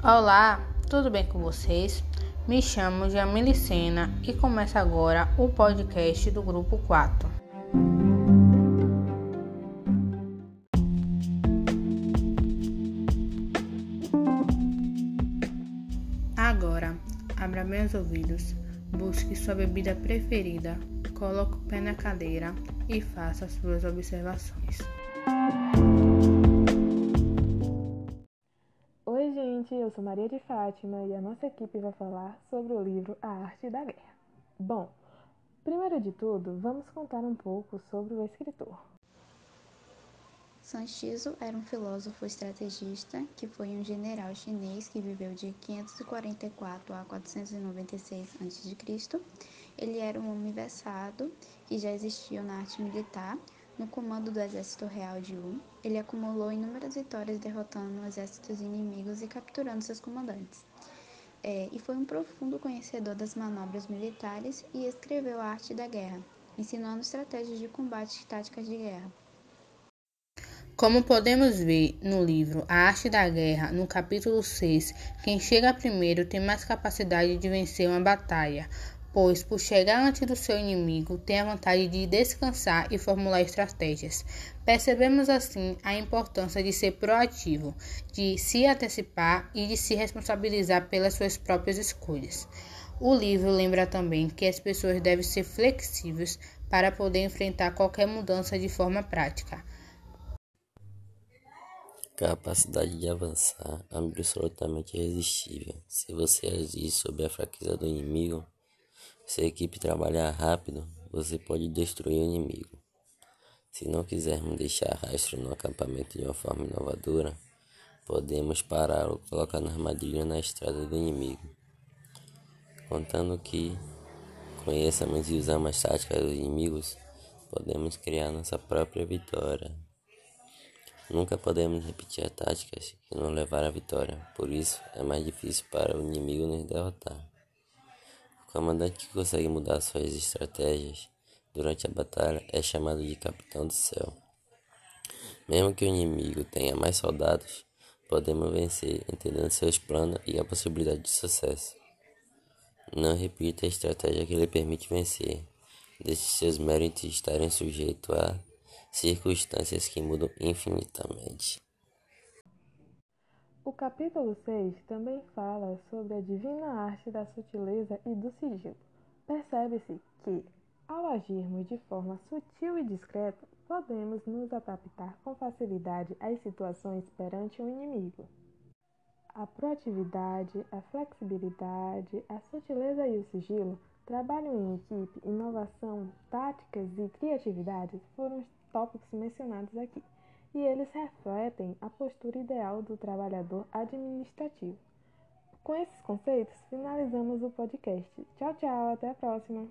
Olá, tudo bem com vocês? Me chamo Jamile Sena e começa agora o podcast do Grupo 4. Agora, abra os ouvidos, busque sua bebida preferida, coloque o pé na cadeira e faça suas observações. Eu sou Maria de Fátima e a nossa equipe vai falar sobre o livro A Arte da Guerra. Bom, primeiro de tudo, vamos contar um pouco sobre o escritor. Tzu era um filósofo estrategista que foi um general chinês que viveu de 544 a 496 a.C. Ele era um homem versado que já existiu na arte militar no comando do exército real de Wu, ele acumulou inúmeras vitórias derrotando exércitos inimigos e capturando seus comandantes. É, e foi um profundo conhecedor das manobras militares e escreveu a arte da guerra, ensinando estratégias de combate e táticas de guerra. Como podemos ver no livro A Arte da Guerra, no capítulo 6, quem chega primeiro tem mais capacidade de vencer uma batalha, pois, por chegar antes do seu inimigo, tem a vontade de descansar e formular estratégias. Percebemos assim a importância de ser proativo, de se antecipar e de se responsabilizar pelas suas próprias escolhas. O livro lembra também que as pessoas devem ser flexíveis para poder enfrentar qualquer mudança de forma prática. Capacidade de avançar absolutamente irresistível. Se você agir sobre a fraqueza do inimigo, se a equipe trabalhar rápido, você pode destruir o inimigo. Se não quisermos deixar rastro no acampamento de uma forma inovadora, podemos pará-lo colocando armadilha na estrada do inimigo. Contando que conheçamos e usamos as táticas dos inimigos, podemos criar nossa própria vitória. Nunca podemos repetir táticas que não levaram à vitória, por isso é mais difícil para o inimigo nos derrotar. O comandante que consegue mudar suas estratégias durante a batalha é chamado de capitão do céu. Mesmo que o inimigo tenha mais soldados, podemos vencer entendendo seus planos e a possibilidade de sucesso. Não repita a estratégia que lhe permite vencer. Deixe seus méritos estarem sujeitos a circunstâncias que mudam infinitamente. O capítulo 6 também fala sobre a divina arte da sutileza e do sigilo. Percebe-se que, ao agirmos de forma sutil e discreta, podemos nos adaptar com facilidade às situações perante um inimigo. A proatividade, a flexibilidade, a sutileza e o sigilo, trabalho em equipe, inovação, táticas e criatividade foram os tópicos mencionados aqui e eles refletem a postura ideal do trabalhador administrativo. Com esses conceitos, finalizamos o podcast. Tchau, tchau, até a próxima!